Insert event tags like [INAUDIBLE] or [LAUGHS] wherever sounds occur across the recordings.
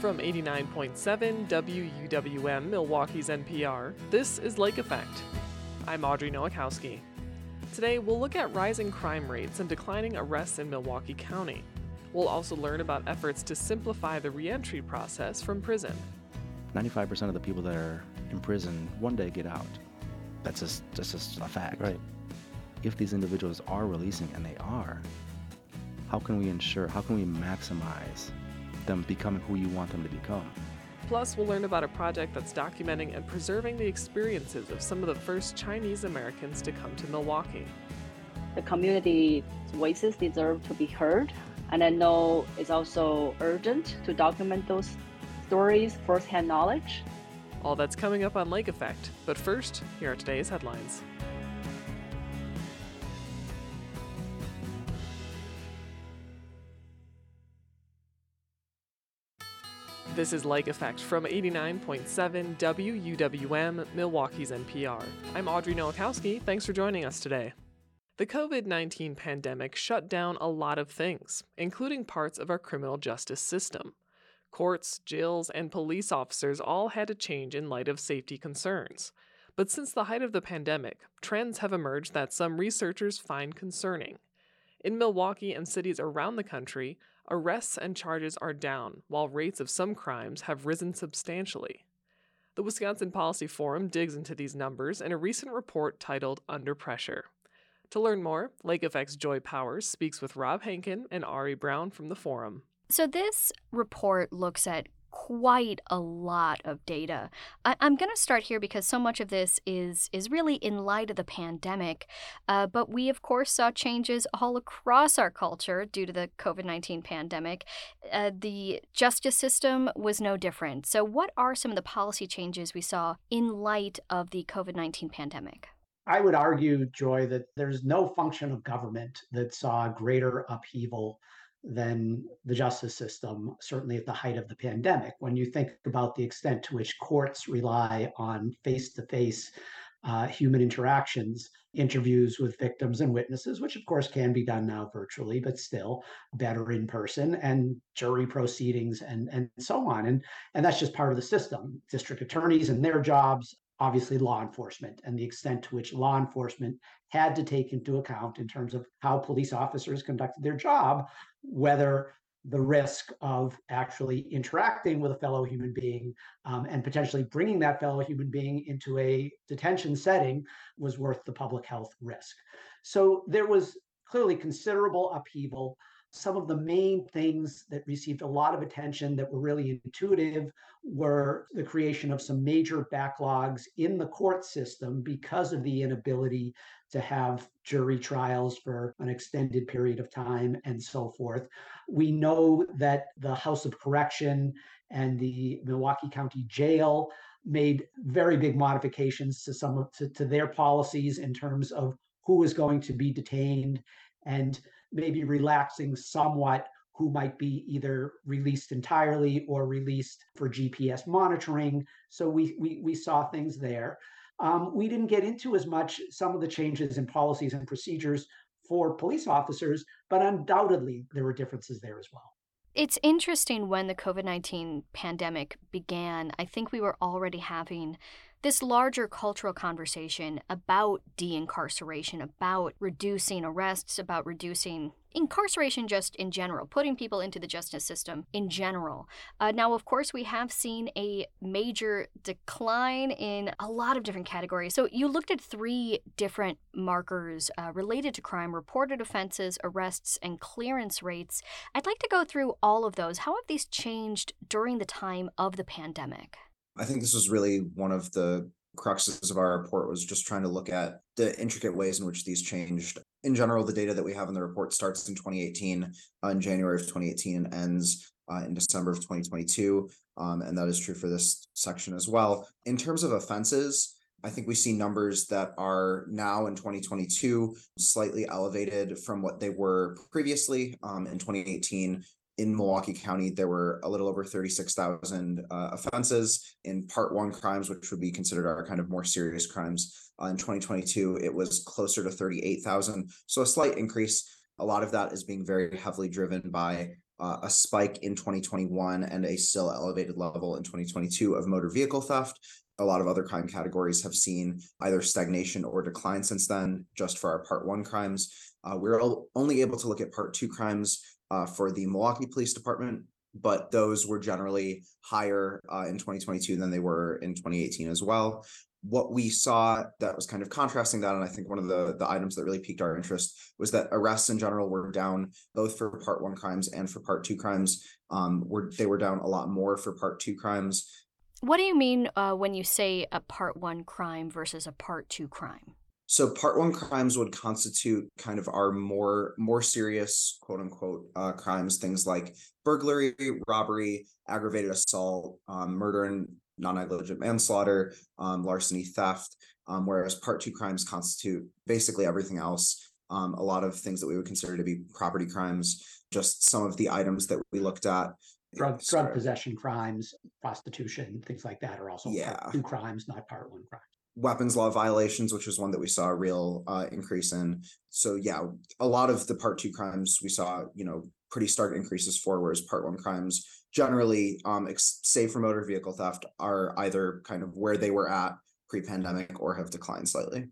From 89.7 WUWM, Milwaukee's NPR, this is Lake Effect. I'm Audrey Nowakowski. Today, we'll look at rising crime rates and declining arrests in Milwaukee County. We'll also learn about efforts to simplify the reentry process from prison. 95% of the people that are in prison one day get out. That's just, that's just a fact. Right. If these individuals are releasing, and they are, how can we ensure, how can we maximize them becoming who you want them to become? Plus, we'll learn about a project that's documenting and preserving the experiences of some of the first Chinese Americans to come to Milwaukee. The community voices deserve to be heard, and I know it's also urgent to document those stories, firsthand knowledge. All that's coming up on Lake Effect, but first, here are today's headlines. This is Lake Effect from 89.7 WUWM, Milwaukee's NPR. I'm Audrey Nowakowski. Thanks for joining us today. The COVID 19 pandemic shut down a lot of things, including parts of our criminal justice system. Courts, jails, and police officers all had to change in light of safety concerns. But since the height of the pandemic, trends have emerged that some researchers find concerning. In Milwaukee and cities around the country, arrests and charges are down, while rates of some crimes have risen substantially. The Wisconsin Policy Forum digs into these numbers in a recent report titled Under Pressure. To learn more, Lake Effect's Joy Powers speaks with Rob Henken and Ari Brown from the forum. So, this report looks at quite a lot of data. I- am going to start here because so much of this is is really in light of the pandemic. Uh, but we, of course, saw changes all across our culture due to the COVID nineteen pandemic. Uh, the justice system was no different. So, what are some of the policy changes we saw in light of the COVID nineteen pandemic? I would argue, Joy, that there's no function of government that saw greater upheaval than the justice system, certainly at the height of the pandemic. When you think about the extent to which courts rely on face to face human interactions, interviews with victims and witnesses, which of course can be done now virtually, but still better in person, and jury proceedings and, and so on. And, and that's just part of the system. District attorneys and their jobs, obviously law enforcement and the extent to which law enforcement had to take into account in terms of how police officers conducted their job, whether the risk of actually interacting with a fellow human being um, and potentially bringing that fellow human being into a detention setting was worth the public health risk. So there was clearly considerable upheaval some of the main things that received a lot of attention that were really intuitive were the creation of some major backlogs in the court system because of the inability to have jury trials for an extended period of time and so forth. We know that the House of Correction and the Milwaukee County Jail made very big modifications to some of to, to their policies in terms of who is going to be detained and maybe relaxing somewhat who might be either released entirely or released for GPS monitoring. So we we, we saw things there. Um, we didn't get into as much some of the changes in policies and procedures for police officers, but undoubtedly there were differences there as well. It's interesting when the COVID 19 pandemic began, I think we were already having this larger cultural conversation about de incarceration, about reducing arrests, about reducing incarceration just in general, putting people into the justice system in general. Uh, now, of course, we have seen a major decline in a lot of different categories. So, you looked at three different markers uh, related to crime reported offenses, arrests, and clearance rates. I'd like to go through all of those. How have these changed during the time of the pandemic? I think this was really one of the cruxes of our report was just trying to look at the intricate ways in which these changed. In general, the data that we have in the report starts in 2018, uh, in January of 2018, and ends uh, in December of 2022. Um, and that is true for this section as well. In terms of offenses, I think we see numbers that are now in 2022 slightly elevated from what they were previously um, in 2018 in Milwaukee County, there were a little over 36,000 uh, offenses in part one crimes, which would be considered our kind of more serious crimes. Uh, in 2022, it was closer to 38,000. So a slight increase. A lot of that is being very heavily driven by uh, a spike in 2021 and a still elevated level in 2022 of motor vehicle theft. A lot of other crime categories have seen either stagnation or decline since then, just for our part one crimes. Uh, we're only able to look at part two crimes uh, for the Milwaukee Police Department, but those were generally higher uh, in 2022 than they were in 2018 as well what we saw that was kind of contrasting that, and I think one of the the items that really piqued our interest was that arrests in general were down both for part one crimes and for part two crimes. Um, were they were down a lot more for part two crimes. What do you mean uh, when you say a part one crime versus a part two crime? So part one crimes would constitute kind of our more more serious quote unquote uh, crimes, things like burglary, robbery, aggravated assault, um, murder and non-negligent manslaughter, um, larceny, theft, um, whereas part two crimes constitute basically everything else. Um, a lot of things that we would consider to be property crimes, just some of the items that we looked at. Drug, drug possession crimes, prostitution, things like that are also yeah. part two crimes, not part one crimes weapons law violations, which was one that we saw a real uh, increase in. So yeah, a lot of the part two crimes we saw, you know, pretty stark increases for, whereas part one crimes generally, um, ex- save for motor vehicle theft, are either kind of where they were at pre-pandemic or have declined slightly.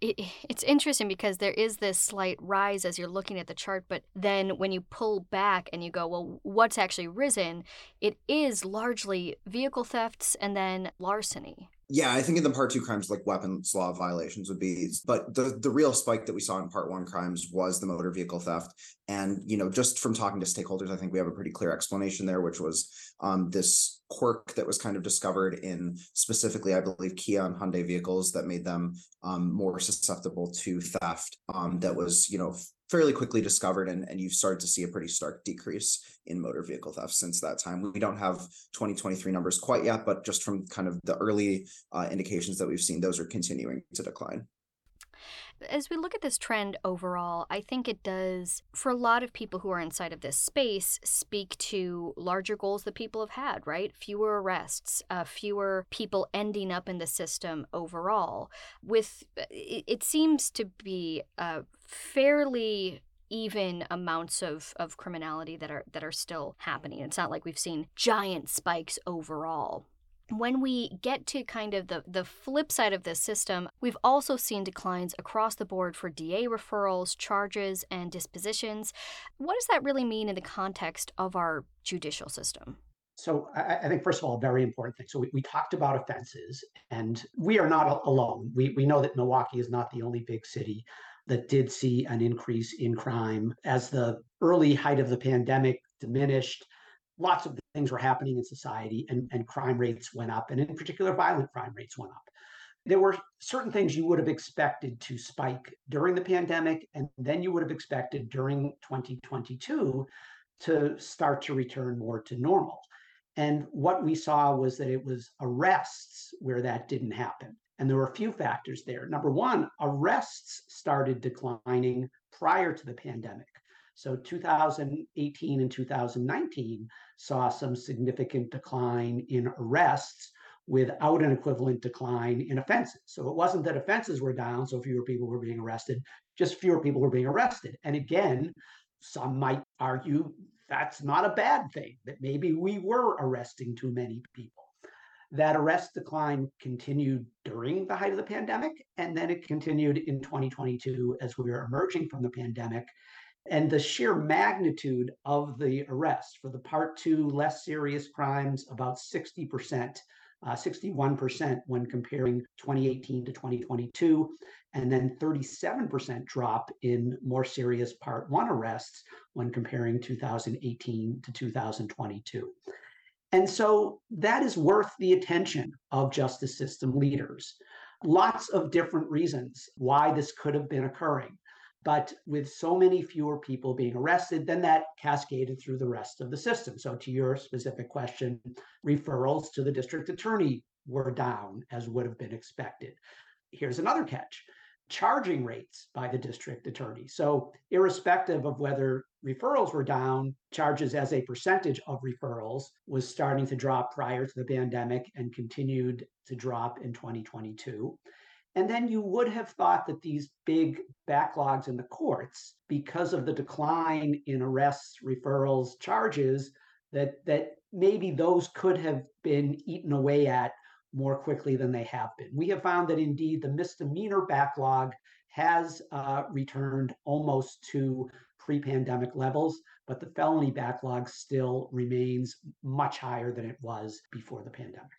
It, it's interesting because there is this slight rise as you're looking at the chart, but then when you pull back and you go, well, what's actually risen? It is largely vehicle thefts and then larceny. Yeah, I think in the part two crimes, like weapons law violations would be, but the the real spike that we saw in part one crimes was the motor vehicle theft. And, you know, just from talking to stakeholders, I think we have a pretty clear explanation there, which was um, this quirk that was kind of discovered in specifically, I believe, Kia and Hyundai vehicles that made them um, more susceptible to theft. Um, that was, you know, fairly quickly discovered and, and you've started to see a pretty stark decrease in motor vehicle theft since that time we don't have 2023 numbers quite yet but just from kind of the early uh, indications that we've seen those are continuing to decline as we look at this trend overall, I think it does, for a lot of people who are inside of this space, speak to larger goals that people have had, right? Fewer arrests, uh, fewer people ending up in the system overall. With it, it seems to be uh, fairly even amounts of, of criminality that are that are still happening. It's not like we've seen giant spikes overall when we get to kind of the, the flip side of this system, we've also seen declines across the board for DA referrals, charges, and dispositions. What does that really mean in the context of our judicial system? So I, I, think, first of all, a very important thing. So we, we talked about offenses, and we are not alone. We, we know that Milwaukee is not the only big city that did see an increase in crime as the early height of the pandemic diminished lots of things were happening in society and, and crime rates went up, and in particular, violent crime rates went up. There were certain things you would have expected to spike during the pandemic, and then you would have expected during 2022 to start to return more to normal. And what we saw was that it was arrests where that didn't happen. And there were a few factors there. Number one, arrests started declining prior to the pandemic. So 2018 and 2019 saw some significant decline in arrests without an equivalent decline in offenses. So it wasn't that offenses were down, so fewer people were being arrested, just fewer people were being arrested. And again, some might argue that's not a bad thing, that maybe we were arresting too many people. That arrest decline continued during the height of the pandemic, and then it continued in 2022 as we were emerging from the pandemic and the sheer magnitude of the arrest for the part two less serious crimes about 60% uh, 61% when comparing 2018 to 2022 and then 37% drop in more serious part one arrests when comparing 2018 to 2022 and so that is worth the attention of justice system leaders. Lots of different reasons why this could have been occurring but with so many fewer people being arrested, then that cascaded through the rest of the system. So, to your specific question, referrals to the district attorney were down as would have been expected. Here's another catch charging rates by the district attorney. So, irrespective of whether referrals were down, charges as a percentage of referrals was starting to drop prior to the pandemic and continued to drop in 2022. And then you would have thought that these big backlogs in the courts, because of the decline in arrests, referrals, charges, that that maybe those could have been eaten away at more quickly than they have been. We have found that indeed the misdemeanor backlog has uh, returned almost to pre-pandemic levels, but the felony backlog still remains much higher than it was before the pandemic.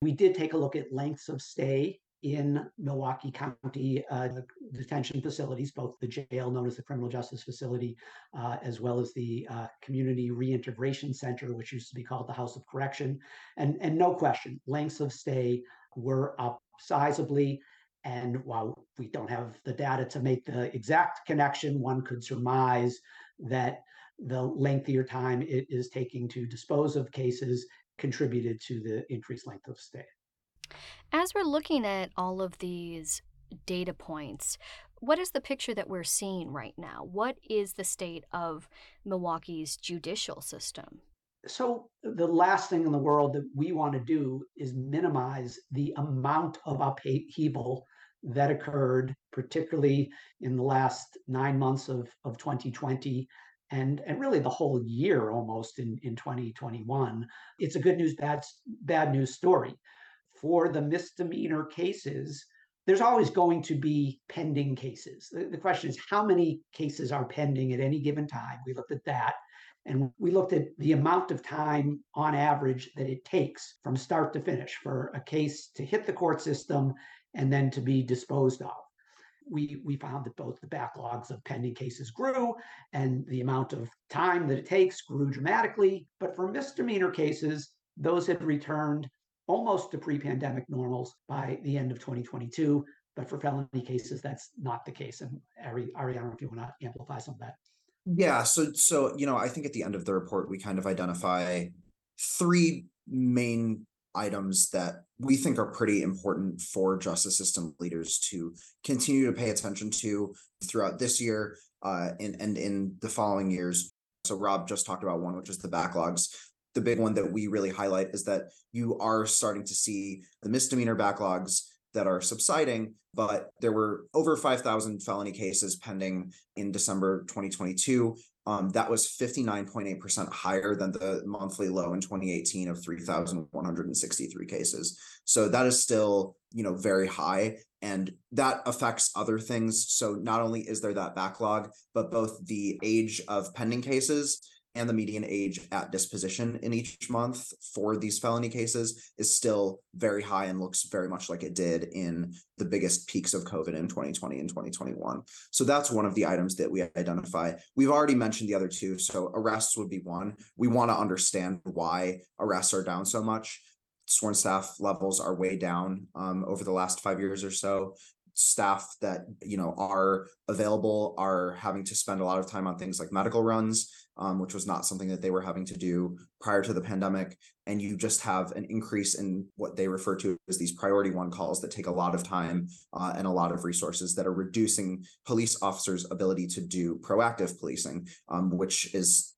We did take a look at lengths of stay in Milwaukee County uh, detention facilities, both the jail known as the Criminal Justice Facility, uh, as well as the uh, Community Reintegration Center, which used to be called the House of Correction. And, and no question, lengths of stay were up sizably. And while we don't have the data to make the exact connection, one could surmise that the lengthier time it is taking to dispose of cases contributed to the increased length of stay. As we're looking at all of these data points, what is the picture that we're seeing right now? What is the state of Milwaukee's judicial system? So, the last thing in the world that we want to do is minimize the amount of upheaval that occurred, particularly in the last nine months of, of 2020 and, and really the whole year almost in, in 2021. It's a good news, bad, bad news story for the misdemeanor cases, there's always going to be pending cases. The, the, question is how many cases are pending at any given time? We looked at that. And we looked at the amount of time on average that it takes from start to finish for a case to hit the court system and then to be disposed of. We, we found that both the backlogs of pending cases grew and the amount of time that it takes grew dramatically. But for misdemeanor cases, those had returned almost to pre-pandemic normals by the end of 2022. But for felony cases, that's not the case. And Ari, Ari I don't know if you want to amplify some of that. Yeah. So, so you know, I think at the end of the report, we kind of identify three main items that we think are pretty important for justice system leaders to continue to pay attention to throughout this year uh, and, and in the following years. So Rob just talked about one, which is the backlogs the big one that we really highlight is that you are starting to see the misdemeanor backlogs that are subsiding, but there were over 5,000 felony cases pending in December 2022. Um, that was 59.8% higher than the monthly low in 2018 of 3,163 cases. So that is still, you know, very high. And that affects other things. So not only is there that backlog, but both the age of pending cases and the median age at disposition in each month for these felony cases is still very high and looks very much like it did in the biggest peaks of COVID in 2020 and 2021. So that's one of the items that we identify. We've already mentioned the other two. So arrests would be one. We want to understand why arrests are down so much. Sworn staff levels are way down um, over the last five years or so staff that you know are available are having to spend a lot of time on things like medical runs um, which was not something that they were having to do prior to the pandemic. And you just have an increase in what they refer to as these priority one calls that take a lot of time uh, and a lot of resources that are reducing police officers' ability to do proactive policing, um, which is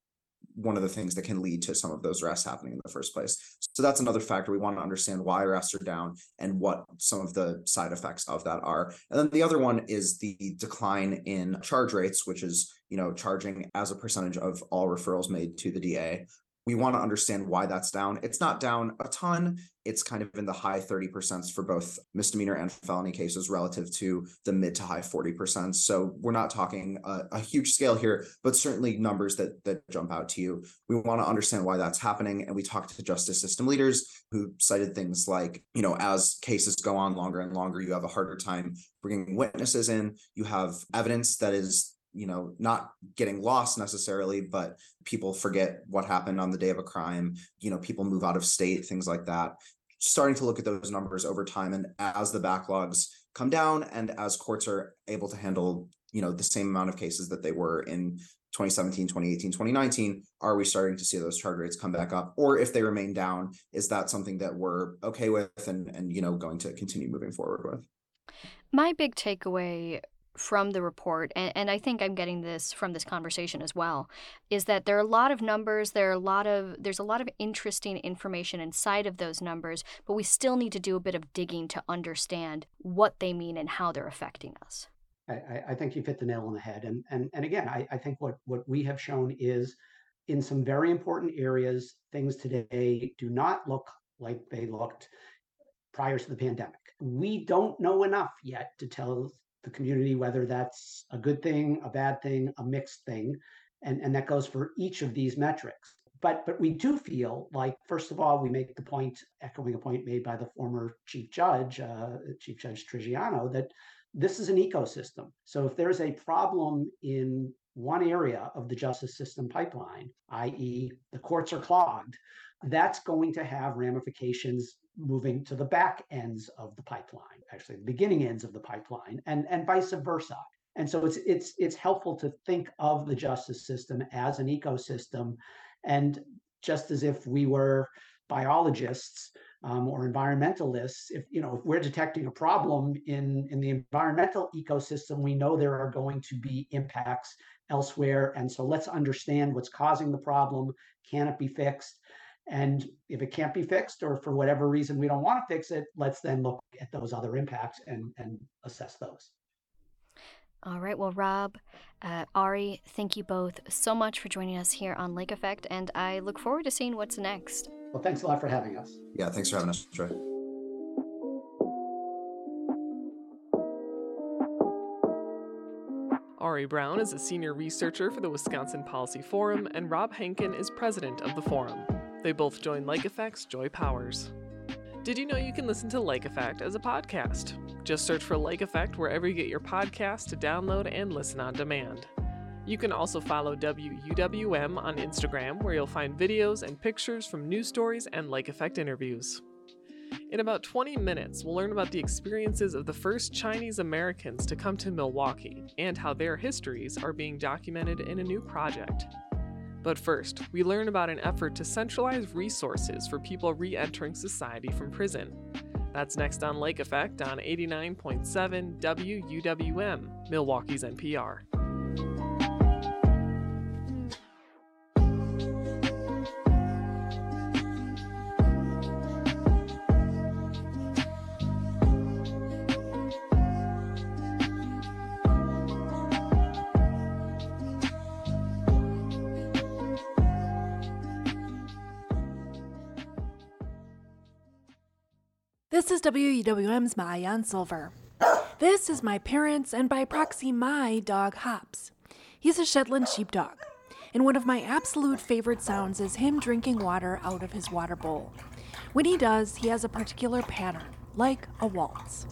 one of the things that can lead to some of those arrests happening in the first place. So that's another factor. We want to understand why arrests are down and what some of the side effects of that are. And then the other one is the decline in charge rates, which is, you know, charging as a percentage of all referrals made to the DA we want to understand why that's down. It's not down a ton. It's kind of in the high 30% for both misdemeanor and felony cases relative to the mid to high 40%. So we're not talking a, a, huge scale here, but certainly numbers that that jump out to you. We want to understand why that's happening. And we talked to justice system leaders who cited things like, you know, as cases go on longer and longer, you have a harder time bringing witnesses in. You have evidence that is you know not getting lost necessarily but people forget what happened on the day of a crime you know people move out of state things like that. Starting to look at those numbers over time and as the backlogs come down and as courts are able to handle you know the same amount of cases that they were in 2017 2018 2019 are we starting to see those charge rates come back up? Or if they remain down is that something that we're okay with and and you know going to continue moving forward with? My big takeaway from the report, and, and I think I'm getting this from this conversation as well, is that there are a lot of numbers, there are a lot of there's a lot of interesting information inside of those numbers, but we still need to do a bit of digging to understand what they mean and how they're affecting us. I, I think you've hit the nail on the head. And and and again, I, I think what what we have shown is in some very important areas, things today do not look like they looked prior to the pandemic. We don't know enough yet to tell the community whether that's a good thing, a bad thing, a mixed thing. And, and that goes for each of these metrics. But but we do feel like, first of all, we make the point, echoing a point made by the former chief judge, uh, Chief Judge Triggiano, that this is an ecosystem. So if there's a problem in one area of the justice system pipeline, i.e., the courts are clogged, that's going to have ramifications moving to the back ends of the pipeline, actually the beginning ends of the pipeline, and, and vice versa. And so it's it's it's helpful to think of the justice system as an ecosystem, and just as if we were biologists um, or environmentalists, if you know if we're detecting a problem in in the environmental ecosystem, we know there are going to be impacts elsewhere, and so let's understand what's causing the problem. Can it be fixed? And if it can't be fixed, or for whatever reason we don't want to fix it, let's then look at those other impacts and, and assess those. All right. Well, Rob, uh, Ari, thank you both so much for joining us here on Lake Effect, and I look forward to seeing what's next. Well, thanks a lot for having us. Yeah, thanks for having us, Joy. Ari Brown is a senior researcher for the Wisconsin Policy Forum, and Rob Henken is president of the forum. They both join Lake Effect's Joy Powers. Did you know you can listen to Lake Effect as a podcast? Just search for Lake Effect wherever you get your podcasts to download and listen on demand. You can also follow WUWM on Instagram, where you'll find videos and pictures from news stories and Lake Effect interviews. In about 20 minutes, we'll learn about the experiences of the first Chinese Americans to come to Milwaukee and how their histories are being documented in a new project. But first, we learn about an effort to centralize resources for people re entering society from prison. That's next on Lake Effect on 89.7 WUWM, Milwaukee's NPR. Is WUWM's Silver. This is my parents' and by proxy my dog Hops. He's a Shetland sheepdog, and one of my absolute favorite sounds is him drinking water out of his water bowl. When he does, he has a particular pattern, like a waltz.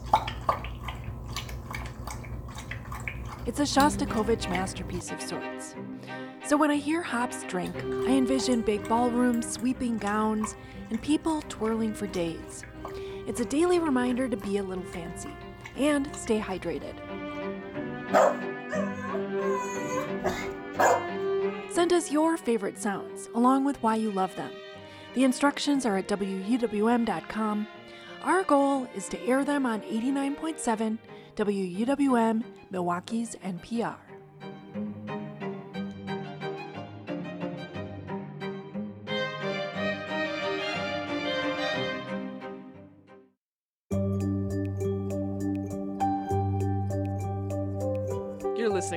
It's a Shostakovich masterpiece of sorts. So when I hear Hops drink, I envision big ballrooms, sweeping gowns, and people twirling for days. It's a daily reminder to be a little fancy and stay hydrated. Send us your favorite sounds, along with why you love them. The instructions are at WUWM.com. Our goal is to air them on 89.7 WUWM, Milwaukee's NPR.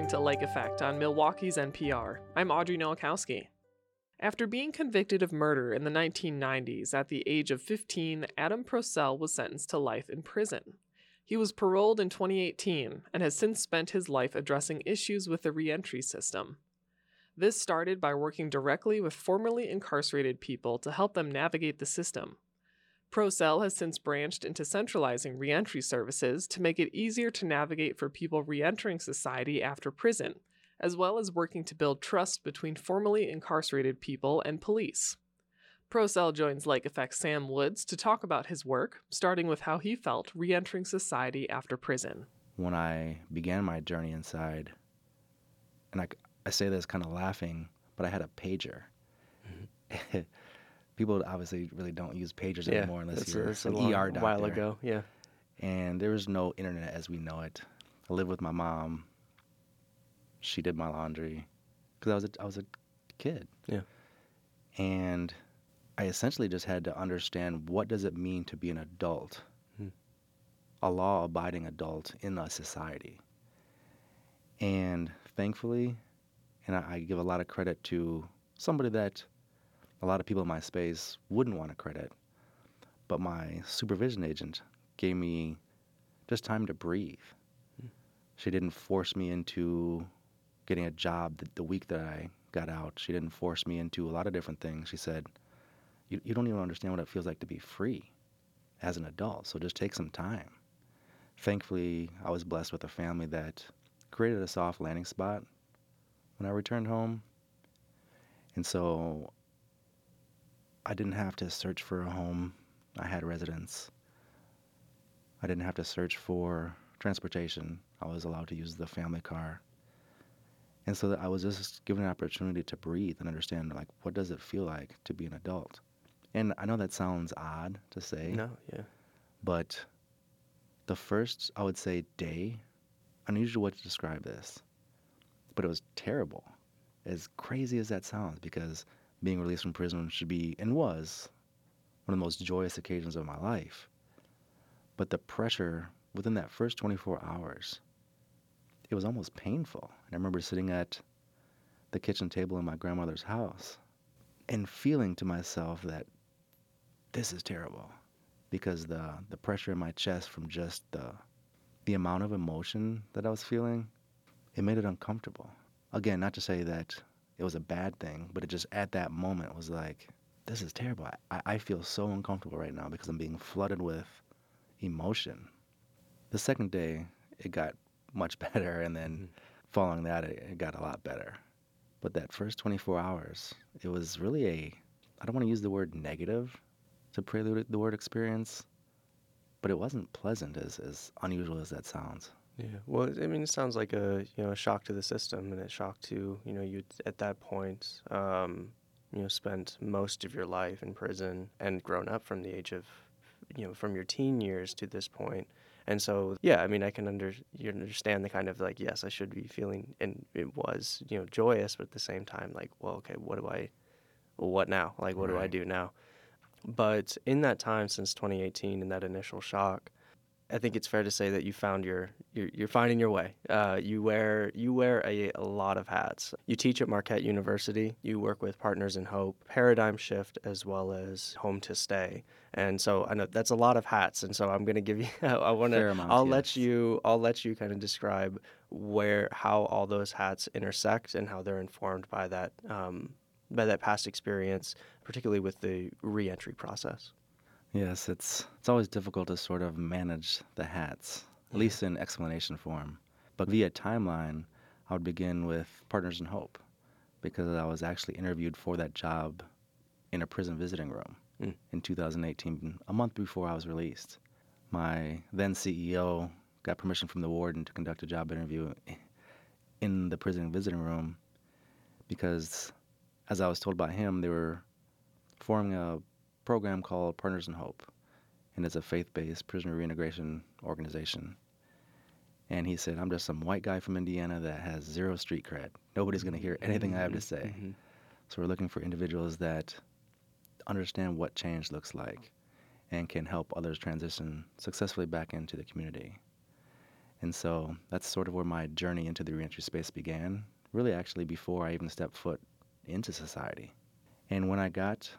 Listening to Lake Effect on Milwaukee's NPR. I'm Audrey Nowakowski. After being convicted of murder in the 1990s at the age of 15, Adam Procell was sentenced to life in prison. He was paroled in 2018 and has since spent his life addressing issues with the reentry system. This started by working directly with formerly incarcerated people to help them navigate the system. Procell has since branched into centralizing reentry services to make it easier to navigate for people reentering society after prison, as well as working to build trust between formerly incarcerated people and police. Procell joins Lake Effect Sam Woods to talk about his work, starting with how he felt reentering society after prison. When I began my journey inside, and I, I say this kind of laughing, but I had a pager. Mm-hmm. [LAUGHS] People obviously really don't use pagers yeah, anymore unless you're a, an a long, ER doctor. while ago. Yeah. And there was no internet as we know it. I lived with my mom. She did my laundry because I was a, I was a kid. Yeah. And I essentially just had to understand what does it mean to be an adult, Hmm. a law-abiding adult in a society. And thankfully, and I, I give a lot of credit to somebody that a lot of people in my space wouldn't want to credit, but my supervision agent gave me just time to breathe. Hmm. She didn't force me into getting a job the, the week that I got out. She didn't force me into a lot of different things. She said, you, you don't even understand what it feels like to be free as an adult, so just take some time. Thankfully, I was blessed with a family that created a soft landing spot when I returned home. And so I didn't have to search for a home. I had residence. I didn't have to search for transportation. I was allowed to use the family car. And so that I was just given an opportunity to breathe and understand like what does it feel like to be an adult. And I know that sounds odd to say, No, yeah. but the first I would say day, unusual way to describe this, but it was terrible. As crazy as that sounds, because being released from prison should be and was one of the most joyous occasions of my life. But the pressure within that first 24 hours, it was almost painful. And I remember sitting at the kitchen table in my grandmother's house and feeling to myself that this is terrible because the the pressure in my chest from just the the amount of emotion that I was feeling, it made it uncomfortable. Again, not to say that it was a bad thing, but it just at that moment was like, this is terrible. I, I feel so uncomfortable right now because I'm being flooded with emotion. The second day, it got much [LAUGHS] better, and then mm-hmm. following that, it, it got a lot better. But that first 24 hours, it was really a, I don't want to use the word negative to prelude the word experience, but it wasn't pleasant as, as unusual as that sounds. Yeah. Well, I mean, it sounds like a you know a shock to the system and a shock to you know you at that point um, you know spent most of your life in prison and grown up from the age of you know from your teen years to this point. And so, yeah, I mean, I can under you understand the kind of like, yes, I should be feeling, and it was, you know, joyous, but at the same time, like, well, okay, what do I, what now? Like, what do I do now? But in that time since 2018, in that initial shock, I think it's fair to say that you found your you're, you're finding your way. Uh, you wear you wear a, a lot of hats. You teach at Marquette University. You work with Partners in Hope, Paradigm Shift, as well as Home to Stay. And so I know that's a lot of hats. And so I'm going to give you. [LAUGHS] I want to. I'll let you. I'll let you kind of describe where how all those hats intersect and how they're informed by that um, by that past experience, particularly with the reentry process. Yes, it's it's always difficult to sort of manage the hats, at least in explanation form. But via timeline, I would begin with Partners in Hope because I was actually interviewed for that job in a prison visiting room Mm. in 2018, a month before I was released. My then CEO got permission from the warden to conduct a job interview in the prison visiting room because, as I was told by him, they were forming a program called Partners in Hope, and it's a faith-based prisoner reintegration organization. And he said, "I'm just some white guy from Indiana that has zero street cred. Nobody's going to hear anything I have to say. Mhm. So we're looking for individuals that understand what change looks like and can help others transition successfully back into the community. And so that's sort of where my journey into the reentry space began, really actually before I even stepped foot into society. And when I got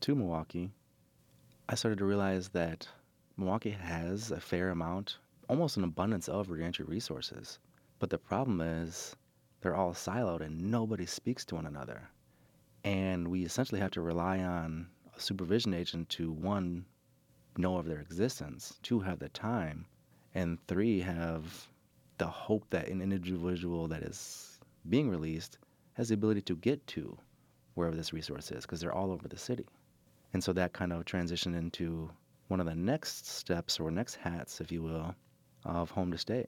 to Milwaukee, I started to realize that Milwaukee has a fair amount, almost an abundance of reentry resources. But the problem is they're all siloed and nobody speaks to one another. And we essentially have to rely on a supervision agent to one, know of their existence, two, have the time, and three, have the hope that an individual that is being released has the ability to get to wherever this resource is because they're all over the city. And so that kind of transitioned into one of the next steps or next hats, if you will, of home to stay,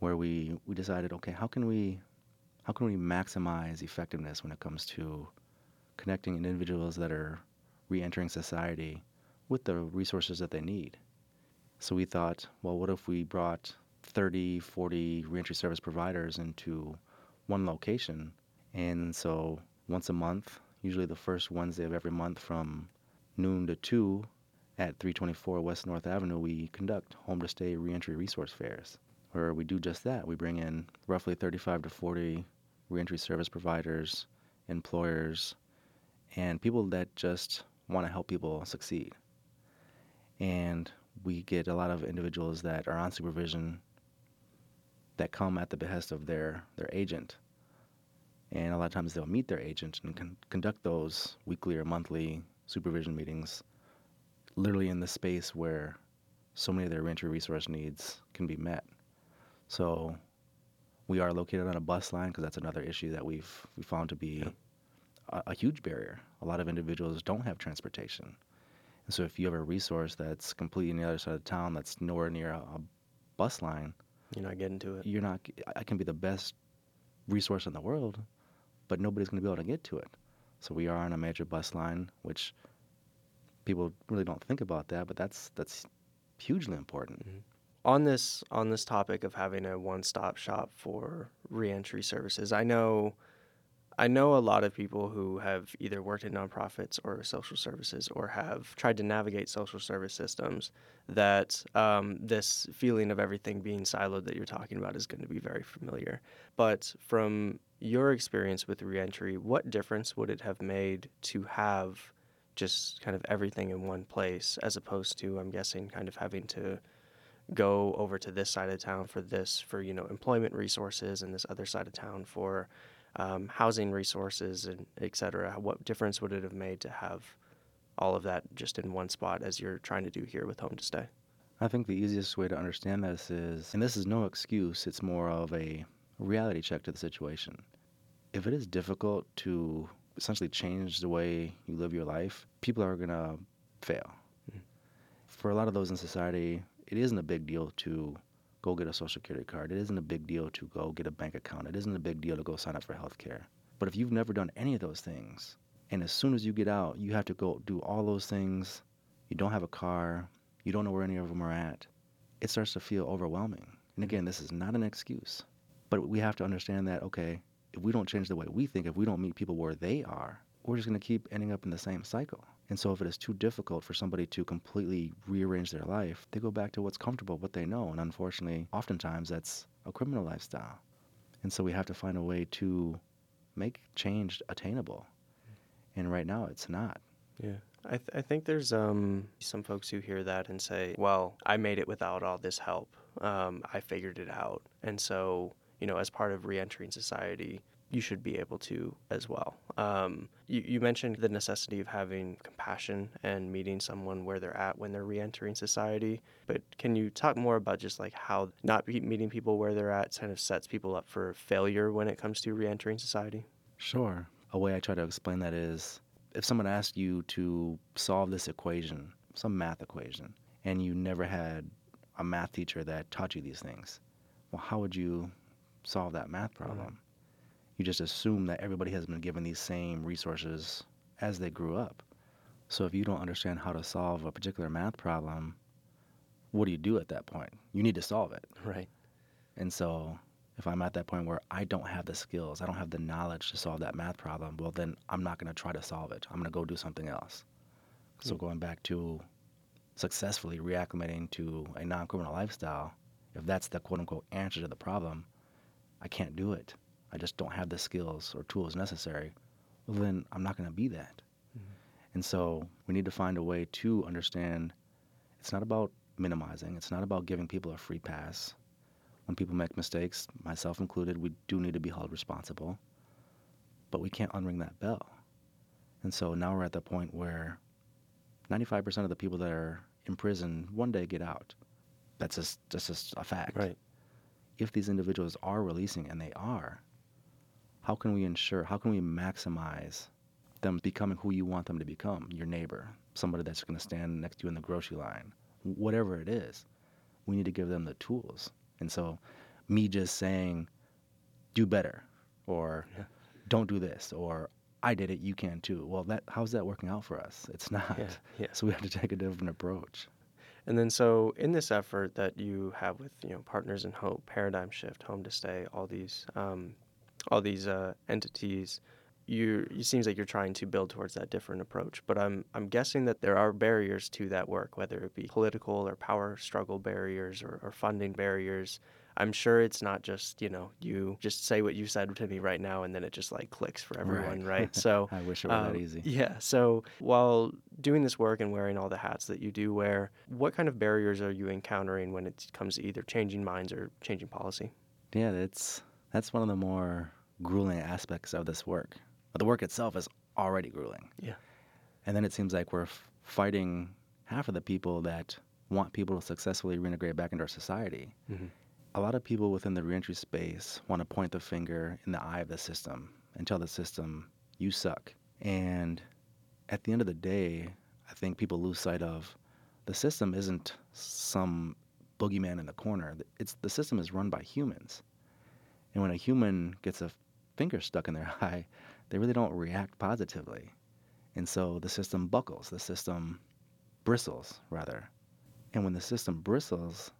where we, we decided, okay, how can we how can we maximize effectiveness when it comes to connecting individuals that are re-entering society with the resources that they need? So we thought, well, what if we brought 30, 40 reentry service providers into one location. And so once a month, usually the first Wednesday of every month from noon to 2 at 324 West North Avenue, we conduct home to stay reentry resource fairs where we do just that. We bring in roughly 35 to 40 reentry service providers, employers, and people that just want to help people succeed. And we get a lot of individuals that are on supervision that come at the behest of their, their agent. And a lot of times they'll meet their agent and con- conduct those weekly or monthly supervision meetings, literally in the space where so many of their reentry resource needs can be met. So we are located on a bus line because that's another issue that we've we found to be Yeah. a, a huge barrier. A lot of individuals don't have transportation. And so if you have a resource that's completely on the other side of town that's nowhere near a, a bus line, You're not getting to it. you're not I can be the best resource in the world, but nobody's going to be able to get to it. So we are on a major bus line, which people really don't think about that, but that's that's hugely important. Mm-hmm. on this on this topic of having a one-stop shop for reentry services i know i know a lot of people who have either worked in nonprofits or social services or have tried to navigate social service systems that um, this feeling of everything being siloed that you're talking about is going to be very familiar. But from your experience with reentry what difference would it have made to have just kind of everything in one place as opposed to i'm guessing kind of having to go over to this side of town for this for you know employment resources and this other side of town for um, housing resources and et cetera what difference would it have made to have all of that just in one spot as you're trying to do here with home to stay I think the easiest way to understand this is, and this is no excuse, it's more of a reality check to the situation. If it is difficult to essentially change the way you live your life, people are going to fail. For a lot of those in society, it isn't a big deal to go get a social security card. It isn't a big deal to go get a bank account. It isn't a big deal to go sign up for health care. But if you've never done any of those things, and as soon as you get out, you have to go do all those things, you don't have a car, you don't know where any of them are at, it starts to feel overwhelming. And again, this is not an excuse, but we have to understand that, okay, if we don't change the way we think, if we don't meet people where they are, we're just going to keep ending up in the same cycle. And so if it is too difficult for somebody to completely rearrange their life, they go back to what's comfortable, what they know. And unfortunately, oftentimes that's a criminal lifestyle. And so we have to find a way to make change attainable. And right now, it's not. yeah I, th- I think there's um, some folks who hear that and say well i made it without all this help um, i figured it out and so you know as part of reentering society you should be able to as well. Um, you, you mentioned the necessity of having compassion and meeting someone where they're at when they're reentering society. But can you talk more about just like how not meeting people where they're at kind of sets people up for failure when it comes to reentering society? Sure. A way I try to explain that is if someone asked you to solve this equation, some math equation, and you never had a math teacher that taught you these things, well, how would you solve that math problem? You just assume that everybody has been given these same resources as they grew up. So if you don't understand how to solve a particular math problem, what do you do at that point? You need to solve it. Right. And so if I'm at that point where I don't have the skills, I don't have the knowledge to solve that math problem, well, then I'm not going to try to solve it. I'm going to go do something else. So hmm. going back to successfully reacclimating to a non criminal lifestyle, if that's the quote unquote answer to the problem, I can't do it. I just don't have the skills or tools necessary. Well, then I'm not going to be that. Mm-hmm. And so we need to find a way to understand it's not about minimizing, it's not about giving people a free pass when people make mistakes, myself included, we do need to be held responsible. But we can't unring that bell. And so now we're at the point where 95% of the people that are in prison one day get out. That's just, that's just a fact. Right. If these individuals are releasing, and they are, how can we ensure, how can we maximize them becoming who you want them to become? Your neighbor, somebody that's going to stand next to you in the grocery line, whatever it is. We need to give them the tools. And so, me just saying, do better, or Yeah. don't do this, or I did it, you can too. Well, that how's that working out for us? It's [LAUGHS] not. Yeah, yeah. So we have to take a different approach. And then so in this effort that you have with you know Partners in Hope, Paradigm Shift, Home to Stay, all these um, all these uh, entities, you it seems like you're trying to build towards that different approach. But I'm I'm guessing that there are barriers to that work, whether it be political or power struggle barriers or, or funding barriers. I'm sure it's not just, you know, you just say what you said to me right now and then it just like clicks for everyone, right? Right. [LAUGHS] So I wish it were um, that easy. Yeah. So while doing this work and wearing all the hats that you do wear, what kind of barriers are you encountering when it comes to either changing minds or changing policy? Yeah, that's that's one of the more grueling aspects of this work. But the work itself is already grueling. Yeah. And then it seems like we're f- fighting half of the people that want people to successfully reintegrate back into our society. Mm-hmm. A lot of people within the reentry space want to point the finger in the eye of the system and tell the system, you suck. And at the end of the day, I think people lose sight of the system isn't some boogeyman in the corner. It's the system is run by humans. And when a human gets a finger stuck in their [LAUGHS] eye, they really don't react positively. And so the system buckles, the system bristles, rather. And when the system bristles,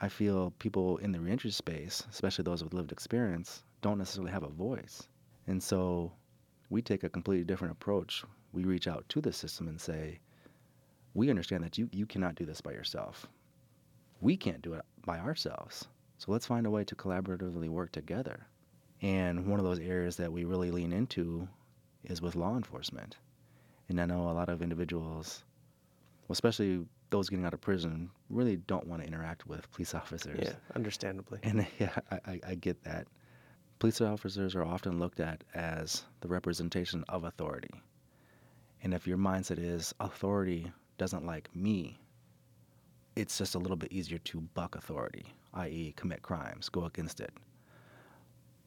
I feel people in the reentry space, especially those with lived experience, don't necessarily have a voice. And so we take a completely different approach. We reach out to the system and say, we understand that you, you cannot do this by yourself. We can't do it by ourselves. So let's find a way to collaboratively work together. And one of those areas that we really lean into is with law enforcement. And I know a lot of individuals, especially those getting out of prison, really don't want to interact with police [LAUGHS] officers. Yeah, understandably. And [LAUGHS] yeah, I, I, I get that. Police officers are often looked at as the representation of authority. And if your mindset is authority doesn't like me, it's just a little bit easier to buck authority, i.e., commit crimes, go against it.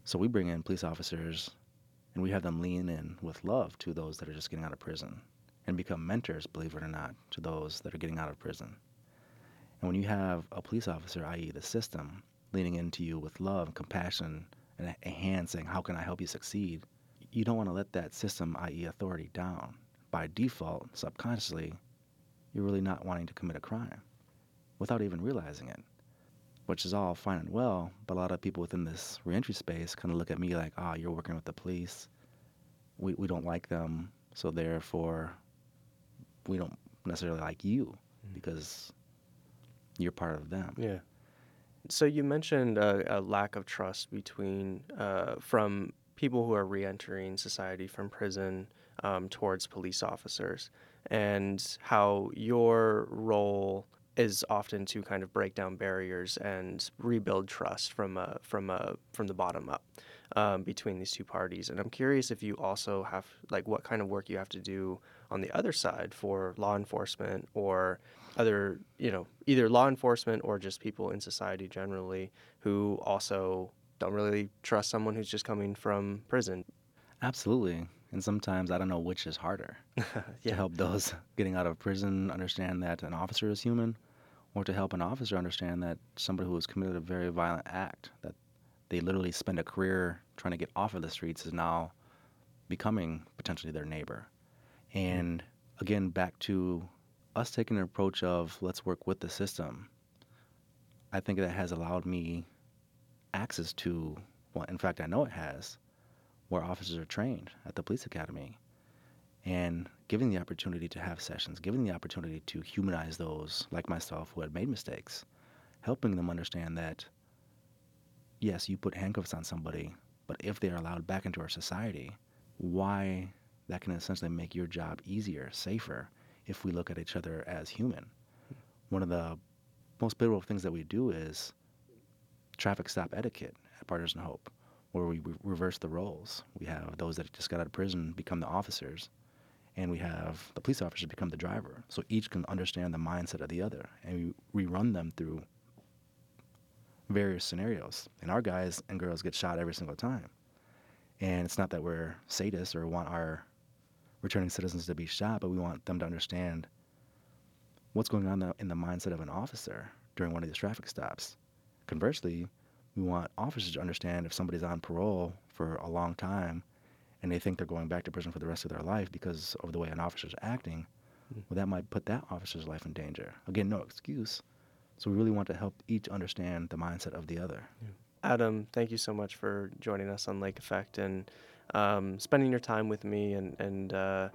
So we bring in police officers and we have them lean in with love to those that are just getting out of prison and become mentors, believe it or not, to those that are getting out of prison. And when you have a police officer, i.e., the system, leaning into you with love, and compassion, and a hand saying, How can I help you succeed? You don't want to let that system, i.e., authority, down. By default, subconsciously, you're really not wanting to commit a crime without even realizing it, which is all fine and well. But a lot of people within this reentry space kind of look at me like, Ah, oh, you're working with the police. We, we don't like them, so therefore, we don't necessarily like you because you're part of them. Yeah. So you mentioned a, a lack of trust between uh, from people who are reentering society from prison um, towards police officers, and how your role is often to kind of break down barriers and rebuild trust from a, from a, from the bottom up um, between these two parties. And I'm curious if you also have like what kind of work you have to do on the other side for law enforcement or other, you know, either law enforcement or just people in society generally who also don't really trust someone who's just coming from prison. Absolutely. And sometimes I don't know which is harder [LAUGHS] yeah. to help those [LAUGHS] getting out of prison understand that an officer is human or to help an officer understand that somebody who has committed a very violent act that they literally spend a career trying to get off of the streets is now becoming potentially their neighbor. Hmm. And again, back to us taking an approach of let's work with the system. I think that has allowed me access to, well, in fact, I know it has, where officers are trained at the police academy. And giving the opportunity to have sessions, giving the opportunity to humanize those like myself who had made mistakes, helping them understand that, yes, you put handcuffs on somebody, but if they are allowed back into our society, why that can essentially make your job easier, safer, if we look at each other as human. One of the most pivotal things that we do is traffic stop etiquette at Partners in Hope, where we re- reverse the roles. We have those that just got out of prison become the officers, and we have the police officers become the driver. So each can understand the mindset of the other, and we rerun them through various scenarios. And our guys and girls get shot every single time. And it's not that we're sadists or want our returning citizens to be shot, but we want them to understand what's going on in the mindset of an officer during one of these traffic stops. Conversely, we want officers to understand if somebody's on parole for a long time and they think they're going back to prison for the rest of their life because of the way an officer's acting, well, that might put that officer's life in danger. Again, no excuse. So we really want to help each understand the mindset of the other. Yeah. Adam, thank you so much for joining us on Lake Effect and um, spending your time with me and and uh,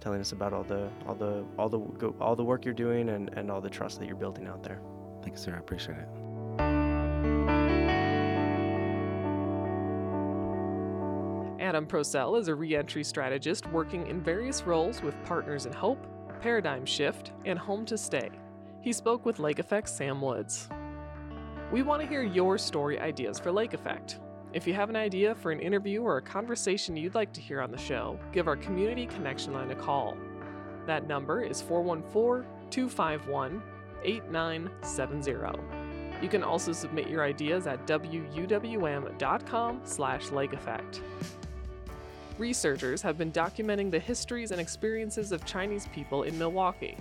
telling us about all the all the all the all the work you're doing and, and all the trust that you're building out there. Thank you, sir. I appreciate it. Adam Procell is a reentry strategist working in various roles with Partners in Hope, Paradigm Shift, and Home to Stay. He spoke with Lake Effect's Sam Woods. We want to hear your story ideas for Lake Effect. If you have an idea for an interview or a conversation you'd like to hear on the show, give our Community Connection line a call. That number is 414 251 8970. You can also submit your ideas at wuwm.com slash lakeeffect. Researchers have been documenting the histories and experiences of Chinese people in Milwaukee.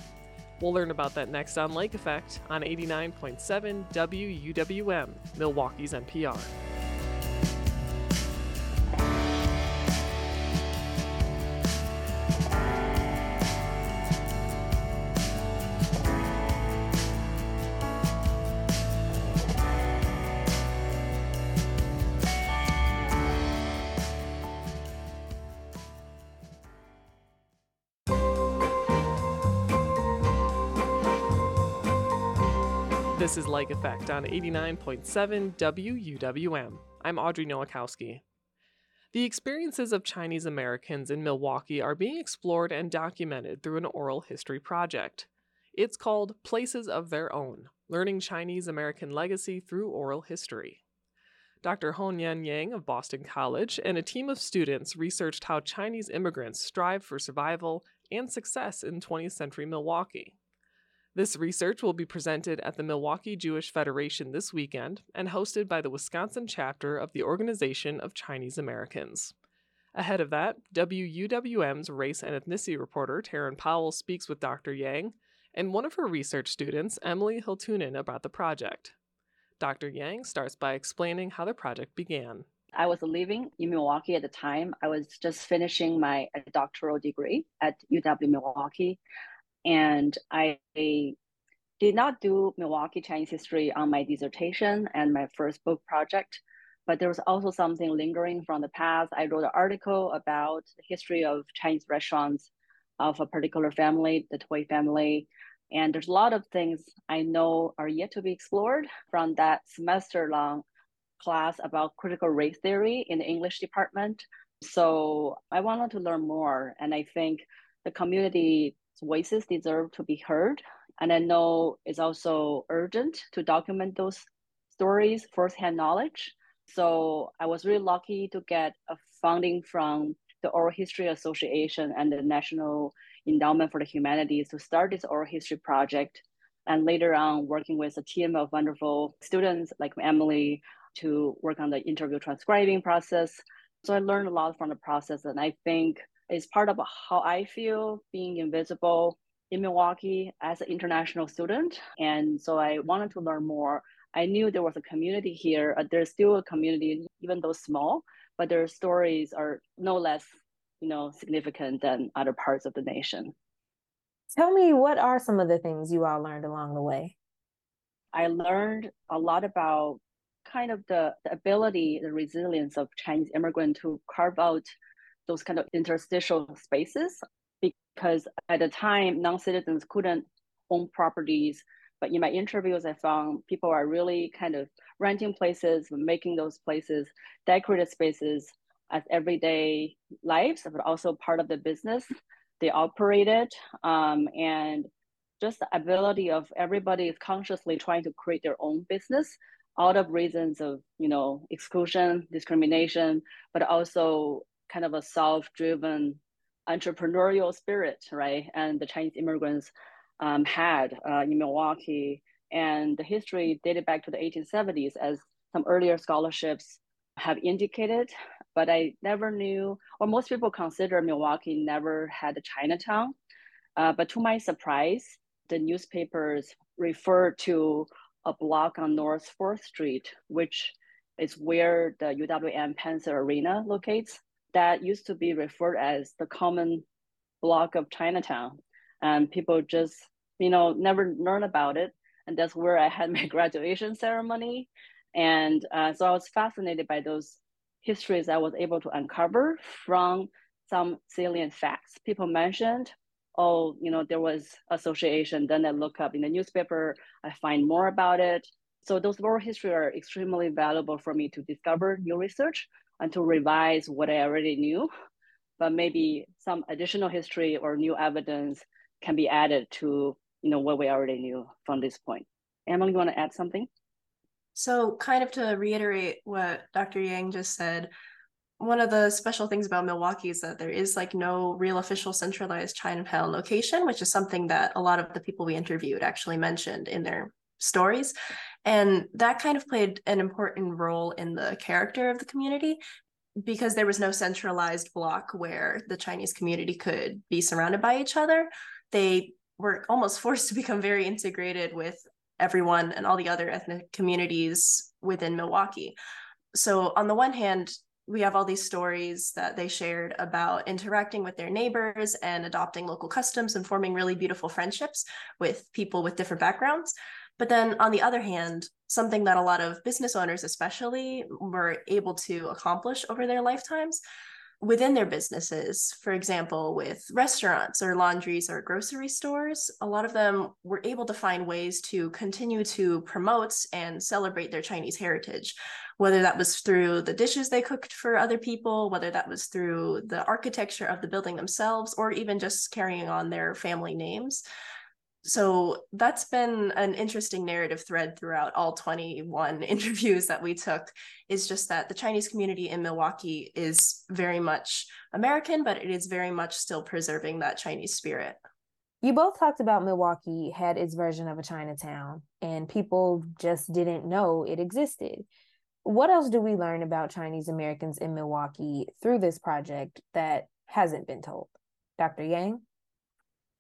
We'll learn about that next on Lake Effect on 89.7 WUWM, Milwaukee's NPR. This is Lake Effect on 89.7 WUWM. I'm Audrey Nowakowski. The experiences of Chinese Americans in Milwaukee are being explored and documented through an oral history project. It's called Places of Their Own Learning Chinese American Legacy Through Oral History. Dr. Hongyan Yang of Boston College and a team of students researched how Chinese immigrants strive for survival and success in 20th century Milwaukee. This research will be presented at the Milwaukee Jewish Federation this weekend and hosted by the Wisconsin chapter of the Organization of Chinese Americans. Ahead of that, WUWM's race and ethnicity reporter Teran Powell speaks with Dr. Yang and one of her research students, Emily Hiltunen, about the project. Dr. Yang starts by explaining how the project began. I was living in Milwaukee at the time. I was just finishing my doctoral degree at UW Milwaukee and I did not do Milwaukee Chinese history on my dissertation and my first book project, but there was also something lingering from the past. I wrote an article about the history of Chinese restaurants of a particular family, the Toy family. And there's a lot of things I know are yet to be explored from that semester long class about critical race theory in the English department. So I wanted to learn more. And I think the community voices deserve to be heard. And I know it's also urgent to document those stories, firsthand knowledge. So I was really lucky to get a funding from the Oral History Association and the National Endowment for the Humanities to start this oral history project. And later on, working with a team of wonderful students like Emily to work on the interview transcribing process. So I learned a lot from the process. And I think is part of how I feel being invisible in Milwaukee as an international student. And so I wanted to learn more. I knew there was a community here. There's still a community, even though small, but their stories are no less, you know, significant than other parts of the nation. Tell me, what are some of the things you all learned along the way? I learned a lot about kind of the, the ability, the resilience of Chinese immigrant to carve out those kind of interstitial spaces because at the time non-citizens couldn't own properties. But in my interviews i found people are really kind of renting places making those places decorated spaces as everyday lives but also part of the business they operated. Um, and just the ability of everybody is consciously trying to create their own business out of reasons of you know exclusion discrimination but also kind of a self-driven entrepreneurial spirit, right? And the Chinese immigrants um, had uh, in Milwaukee. And the history dated back to the 1870s, as some earlier scholarships have indicated. But I never knew, or most people consider Milwaukee never had a Chinatown. Uh, but to my surprise, the newspapers refer to a block on North 4th Street, which is where the UWM Panther Arena locates that used to be referred as the common block of Chinatown. and people just you know never learn about it. And that's where i had [LAUGHS] my graduation ceremony. And uh, so i was fascinated by those histories i was able to uncover from some salient facts. People mentioned oh you know there was association. Then i look up in the newspaper i find more about it. So those oral history are extremely valuable for me to discover new research and to revise what i already knew but maybe some additional history or new evidence can be added to you know what we already knew from this point. Emily, you want to add something? So, kind of to reiterate what Dr. Yang just said, one of the special things about Milwaukee is that there is like no real official centralized Chinatown location, which is something that a lot of the people we interviewed actually mentioned in their stories. And that kind of played an important role in the character of the community because there was no centralized block where the Chinese community could be surrounded by each other, they were almost [LAUGHS] forced to become very integrated with everyone and all the other ethnic communities within Milwaukee. So, on the one hand, we have all these stories that they shared about interacting with their neighbors and adopting local customs and forming really beautiful friendships with people with different backgrounds. But then on the other hand, something that a lot of business owners, especially, were able to accomplish over their lifetimes within their businesses, for example, with restaurants or laundries or grocery stores, a lot of them were able to find ways to continue to promote and celebrate their Chinese heritage, whether that was through the dishes they cooked for other people, whether that was through the architecture of the building themselves, or even just carrying on their family names so that's been an interesting narrative thread throughout all 21 [LAUGHS] interviews that we took is just that the chinese community in milwaukee is very much american but it is very much still preserving that chinese spirit. You both talked about milwaukee had its version of a chinatown and people just didn't know it existed. What else do we learn about chinese americans in milwaukee through this project that hasn't been told? Dr yang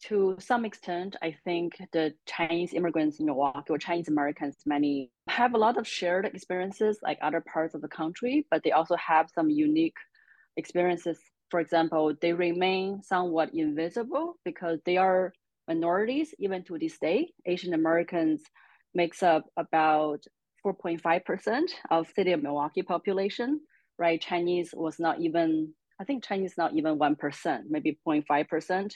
to some extent, I think the Chinese immigrants in Milwaukee or Chinese Americans, many have a lot of shared experiences like other parts of the country, but they also have some unique experiences. For example, they remain somewhat invisible because they are minorities even to this day. Asian Americans makes up about 4.5% of city of Milwaukee population, right? Chinese was not even, I think Chinese not even 1%, maybe 0.5%.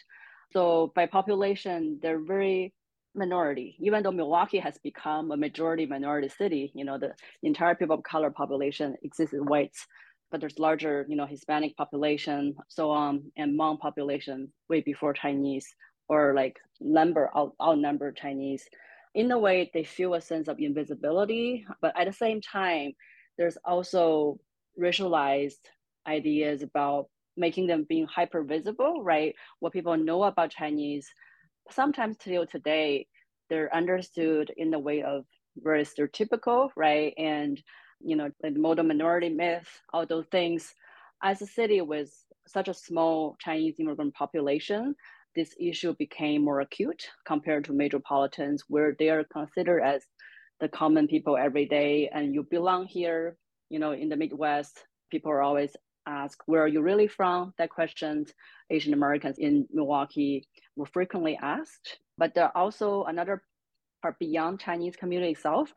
So by population, they're very minority. Even though Milwaukee has become a majority minority city, you know, the entire people of color population exists in whites, but there's larger, you know, Hispanic population, so on, and Hmong population way before Chinese or like number out, outnumbered Chinese. In a way, they feel a sense of invisibility, but at the same time, there's also racialized ideas about making them being hyper visible, right? What people know about Chinese, sometimes till today, they're understood in the way of very stereotypical, right? And you know, the model minority myth, all those things. As a city with such a small Chinese immigrant population, this issue became more acute compared to metropolitans, where they are considered as the common people every day, and you belong here. You know, in the Midwest, people are always ask, where are you really from? That question Asian Americans in Milwaukee were frequently asked. But there are also another part beyond Chinese community itself.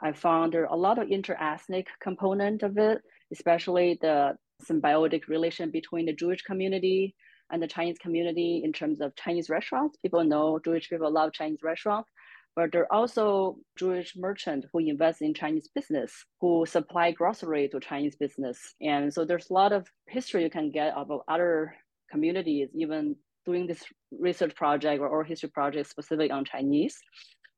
I found there are a lot of interethnic component of it, especially the symbiotic relation between the Jewish community and the Chinese community in terms of Chinese restaurants. People know Jewish people love Chinese restaurants, but there are also Jewish merchants who invest in Chinese business, who supply grocery to Chinese business. And so there's a lot of history you can get about other communities, even doing this research project or oral history project specific on Chinese,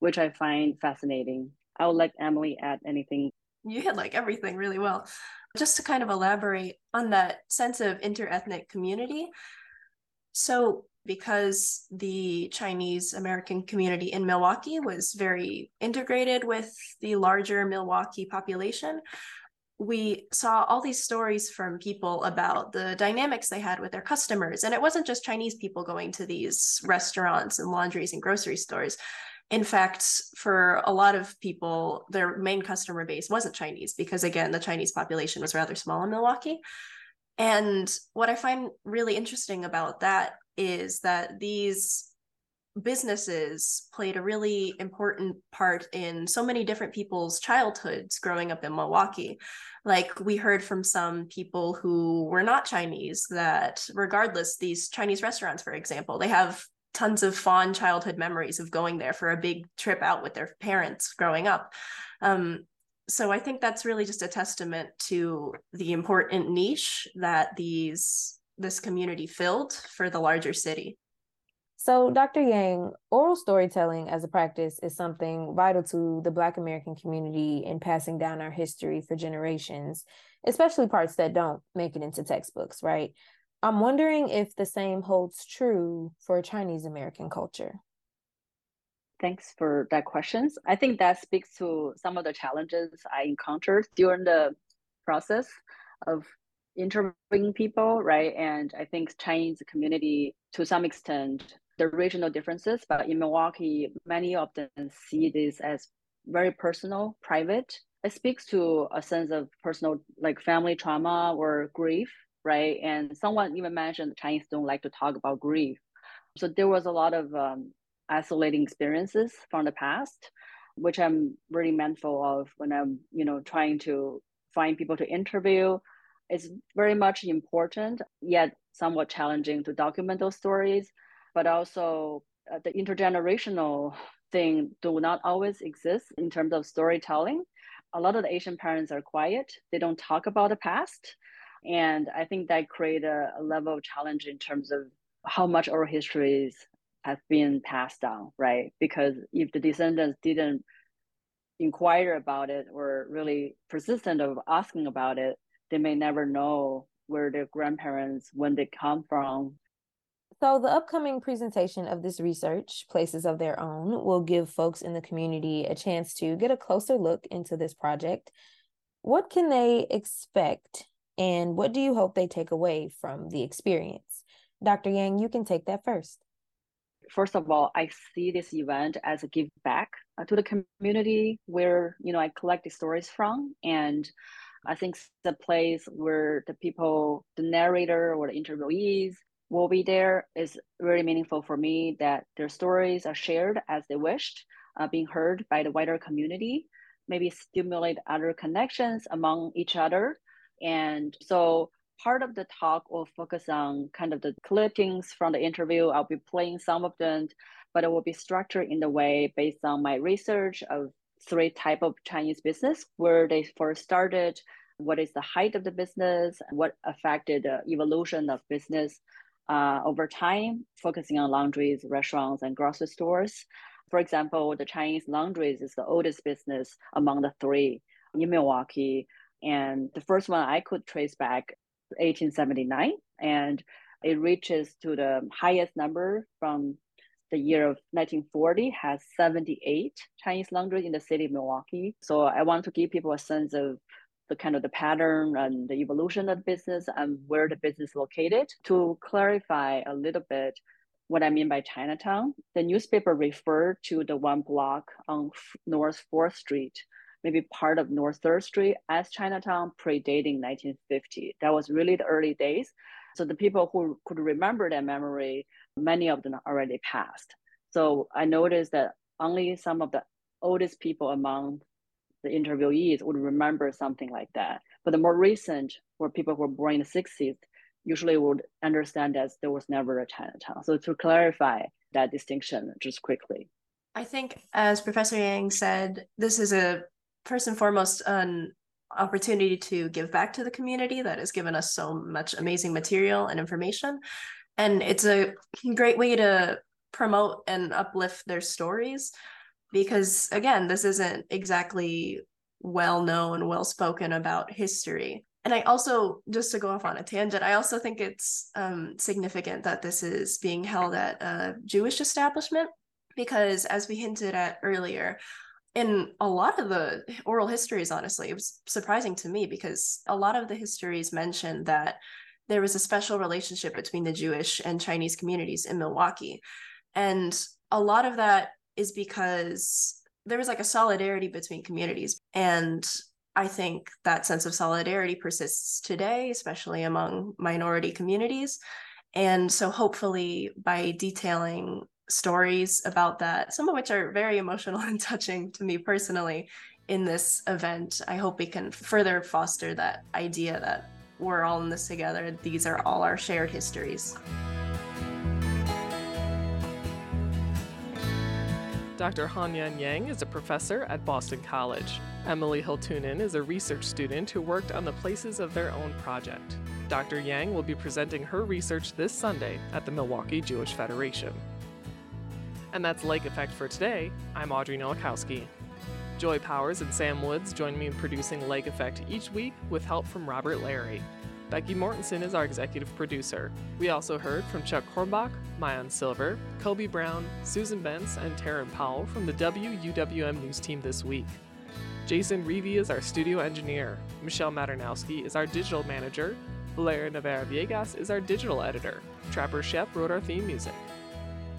which I find fascinating. I would like Emily add anything. You hit like everything really well. Just to kind of elaborate on that sense of interethnic community. So because the Chinese American community in Milwaukee was very integrated with the larger Milwaukee population, we saw all these stories from people about the dynamics they had with their customers. And it wasn't just Chinese people going to these restaurants and laundries and grocery stores. In fact, for a lot of people, their main customer base wasn't Chinese because, again, the Chinese population was rather small in Milwaukee. And what I find really interesting about that is that these businesses played a really important part in so many different people's childhoods growing up in Milwaukee. Like we heard from some people who were not Chinese that, regardless, these Chinese restaurants, for example, they have tons of fond childhood memories of going there for a big trip out with their parents growing up. Um, so I think that's really just a testament to the important niche that these this community filled for the larger city. So, Dr. Yang, oral storytelling as a practice is something vital to the Black American community in passing down our history for generations, especially parts that don't make it into textbooks, right? I'm wondering if the same holds true for Chinese American culture. Thanks for that questions. I think that speaks to some of the challenges I encountered during the process of interviewing people, right? And I think Chinese community, to some extent, the regional differences, but in Milwaukee, many of them see this as very personal, private. It speaks to a sense of personal, like family trauma or grief, right? And someone even mentioned Chinese don't like to talk about grief. So there was a lot of um, isolating experiences from the past, which I'm really mindful of when I'm, you know, trying to find people to interview it's very much important, yet somewhat challenging to document those stories, but also uh, the intergenerational thing do not always exist in terms of storytelling. A lot of the Asian parents are quiet. They don't talk about the past. And I think that create a, a level of challenge in terms of how much oral histories have been passed down, right? Because if the descendants didn't inquire about it or really persistent of asking about it, they may never know where their grandparents when they come from. So the upcoming presentation of this research places of their own will give folks in the community a chance to get a closer look into this project. What can they expect and what do you hope they take away from the experience? Dr yang you can take that first. First of all i see this event as a give back uh, to the community where you know i collect the stories from and I think the place where the people, the narrator or the interviewees will be there is really meaningful for me that their stories are shared as they wished, uh, being heard by the wider community, maybe stimulate other connections among each other. And so part of the talk will focus on kind of the clippings from the interview. I'll be playing some of them, but it will be structured in the way based on my research of three type of Chinese business, where they first started, what is the height of the business, what affected the evolution of business uh, over time, focusing on laundries, restaurants, and grocery stores. For example, the Chinese laundries is the oldest business among the three in Milwaukee. And the first one I could trace back 1879, and it reaches to the highest number from the year of 1940 has 78 Chinese laundries in the city of Milwaukee. So I want to give people a sense of the kind of the pattern and the evolution of the business and where the business is located. To clarify a little bit what I mean by Chinatown, the newspaper referred to the one block on North 4th Street, maybe part of North 3rd Street as Chinatown predating 1950. That was really the early days. So the people who could remember that memory many of them already passed. So I noticed that only some of the oldest people among the interviewees would remember something like that. But the more recent, where people who were born in the 60s, usually would understand that there was never a Chinatown. So to clarify that distinction just quickly. I think, as Professor Yang said, this is a first and foremost an opportunity to give back to the community that has given us so much amazing material and information and it's a [CLEARS THROAT] great way to promote and uplift their stories because again this isn't exactly well known well spoken about history. And i also just to go off on a tangent i also think it's um, significant that this is being held at a jewish establishment because as we hinted at earlier in a lot of the oral histories honestly it was surprising to me because a lot of the histories mentioned that there was a special relationship between the Jewish and Chinese communities in Milwaukee. And a lot of that is because there was like a solidarity between communities. And I think that sense of solidarity persists today, especially among minority communities. And so, hopefully, by detailing stories about that, some of which are very emotional [LAUGHS] and touching to me personally in this event. I hope we can further foster that idea that we're all in this together. These are all our shared histories. Dr. Hongyan Yang is a professor at Boston College. Emily Hiltunen is a research student who worked on the Places of Their Own project. Dr. Yang will be presenting her research this Sunday at the Milwaukee Jewish Federation. And that's Lake Effect for today. I'm Audrey Nowakowski. Joy Powers and Sam Woods join me in producing Lake Effect each week with help from Robert Larry. Becky Mortensen is our executive producer. We also heard from Chuck Quirmbach, Maayan Silver, Kobe Brown, Susan Bence, and Teran Powell from the WUWM News team this week. Jason Reevy is our studio engineer. Michelle Maternowski is our digital manager. Valeria Navarro Villegas is our digital editor. Trapper Schoepp wrote our theme music.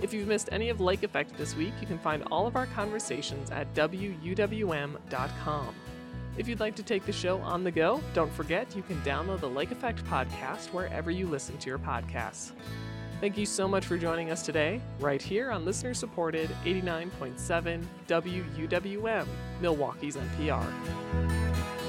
If you've missed any of Lake Effect this week, you can find all of our conversations at WUWM.com. If you'd like to take the show on the go, don't forget you can download the Lake Effect podcast wherever you listen to your podcasts. Thank you so much for joining us today, right here on listener supported 89.7 WUWM, Milwaukee's NPR.